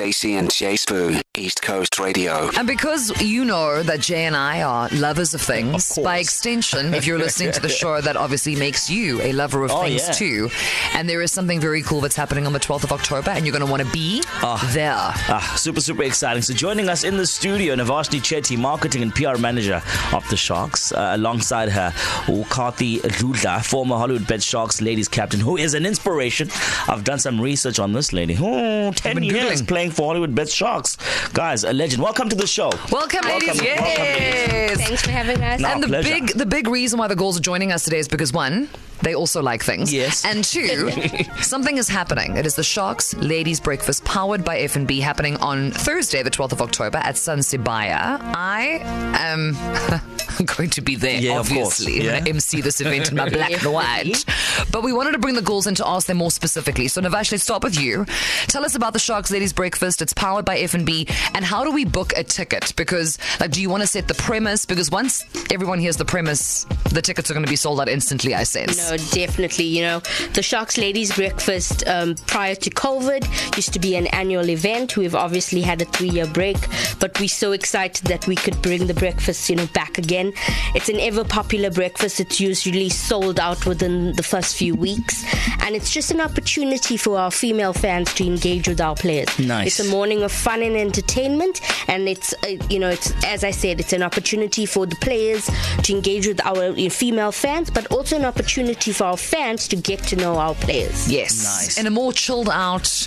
Stacey and J Sbu, East Coast Radio. And because you know that Jay and I are lovers of things, by extension, if you're listening to the show, that obviously makes you a lover of Oh, things yeah. too. And there is something very cool that's happening on the 12th of October, and you're going to want to be there. Ah, super, super exciting. So joining us in the studio, Navashni Chetty, marketing and PR manager of the Sharks, uh, alongside her, Ukati Lula, former Hollywoodbets Sharks ladies captain, who is an inspiration. I've done some research on this lady. Oh, 10 years Googling. playing for Hollywoodbets Sharks. Guys, a legend. Welcome to the show. Welcome, ladies. Welcome, welcome, yes. Thanks for having us. No. And the pleasure. big the big reason why the girls are joining us today is because one, they also like things. Yes. And two, something is happening. It is the Sharks Ladies Breakfast powered by FNB happening on Thursday, the 12th of October at Sun Sibaya. I am going to be there, Yeah, of course. obviously. I'm Yeah. going to MC this event in my black and white. But we wanted to bring the girls in to ask them more specifically. So Navash, let's start with you. Tell us about the Sharks Ladies Breakfast. It's powered by FNB. And how do we book a ticket? Because, like, do you want to set the premise? Because once everyone hears the premise, the tickets are going to be sold out instantly, I sense. No, definitely. You know, the Sharks Ladies Breakfast um, prior to COVID used to be an annual event. We've obviously had a three-year break, but we're so excited that we could bring the breakfast, you know, back again. It's an ever popular breakfast. It's usually sold out within the first few weeks, and it's just an opportunity for our female fans to engage with our players. Nice. It's a morning of fun and entertainment, and it's uh, you know, it's as I said, it's an opportunity for the players to engage with our uh, female fans, but also an opportunity for our fans to get to know our players. Yes. Nice. In a more chilled out,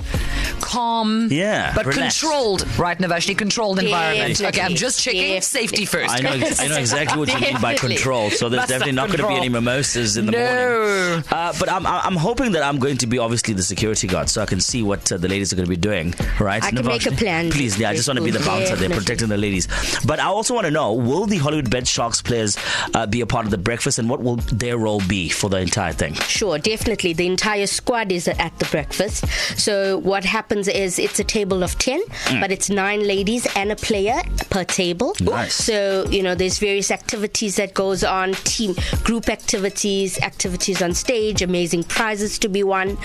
calm, Yeah, but relaxed. controlled, right, Navashni? Controlled environment. Definitely. Okay, I'm just checking Definitely. safety first. I know, I know exactly what you mean by Definitely. control. So there's Must definitely not going to be any mimosas in the No. morning. Uh, but I'm, I'm hoping that I'm going to be obviously the security guard, so I can see what uh, the ladies are going to be doing. Right? I can make a plan. Please, yeah, I just want to be the bouncer there, Definitely. protecting the ladies. But I also want to know: Will the Hollywoodbets Sharks players uh, be a part of the breakfast, and what will their role be for the entire thing? Sure, definitely. The entire squad is at the breakfast. So what happens is it's a table of 10, but it's nine ladies and a player per table. Nice. So, you know, there's various activities that goes on, team group activities, activities on stage, amazing prizes to be won.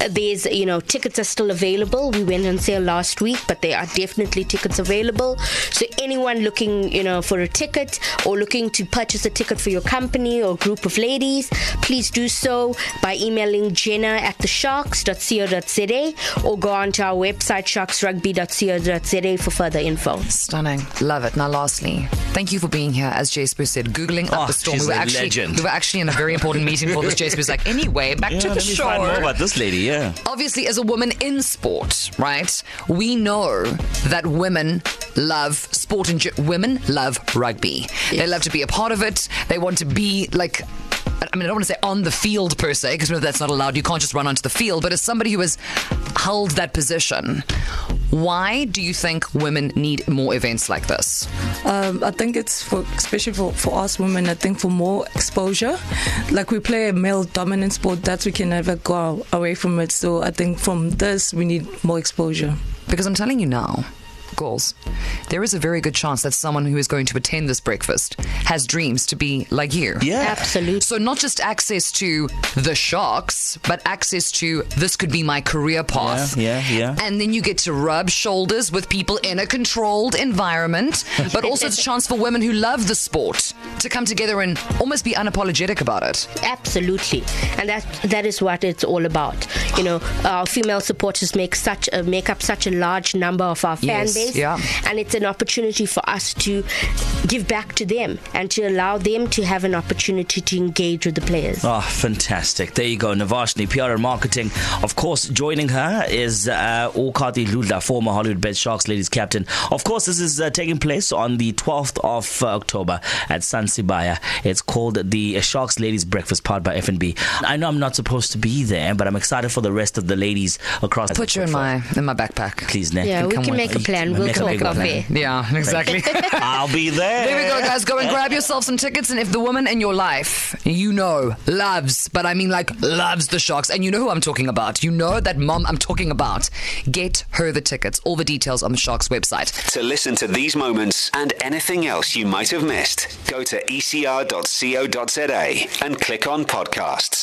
Uh, there's, you know, tickets are still available. We went on sale last week, but there are definitely tickets available. So anyone looking, you know, for a ticket or looking to purchase a ticket for your company or group of ladies, please do so by emailing jenna at the sharks.co.za or go on to our website sharksrugby.co.za for further info. Stunning. Love it. Now, lastly, thank you for being here. As J Sbu said, Googling up Oh, the storm. she's we were a actually legend. we were actually in a very important meeting for this. J Sbu's like, anyway, back to the let me find more show. about this lady. Yeah. Obviously, as a woman in sport, right? We know that women love sport and women love rugby. They love to be a part of it. They want to be like. I mean, I don't want to say on the field per se, because that's not allowed. You can't just run onto the field. But as somebody who has held that position, why do you think women need more events like this? Um, I think it's for, especially for, for us women, I think for more exposure. Like we play a male dominant sport, that we can never go away from it. So I think from this, we need more exposure. Because I'm telling you now, girls, there is a very good chance that someone who is going to attend this breakfast has dreams to be like you. Yeah. Absolutely. So not just access to the sharks, but access to this could be my career path. Yeah, yeah, yeah. And then you get to rub shoulders with people in a controlled environment, but also it's a chance for women who love the sport to come together and almost be unapologetic about it. Absolutely, and that that is what it's all about. You know, our female supporters make such a, make up such a large number of our fan Yes, base, yeah. and it's an opportunity for us to give back to them and to allow them to have an opportunity to engage with the players. Oh, fantastic. There you go. Navashni, PR and marketing. Of course, joining her is uh, Ukati Lula, former Hollywoodbets Sharks ladies captain. Of course, this is uh, taking place on the 12th of uh, October at Sun Sibaya. It's called the Sharks Ladies Breakfast powered by FNB. I know I'm not supposed to be there, but I'm excited for the rest of the ladies across Put you in my in my backpack. Please, ne? Yeah, we can make a plan. We'll Make a talk big off plan. air. Yeah, exactly. I'll be there. There we go, guys. Go and grab yourself some tickets. And if the woman in your life you know loves, but I mean like loves the Sharks, and you know who I'm talking about, you know that mom I'm talking about, get her the tickets. All the details on the Sharks website. To listen to these moments and anything else you might have missed, go to ecr.co.za and click on podcasts.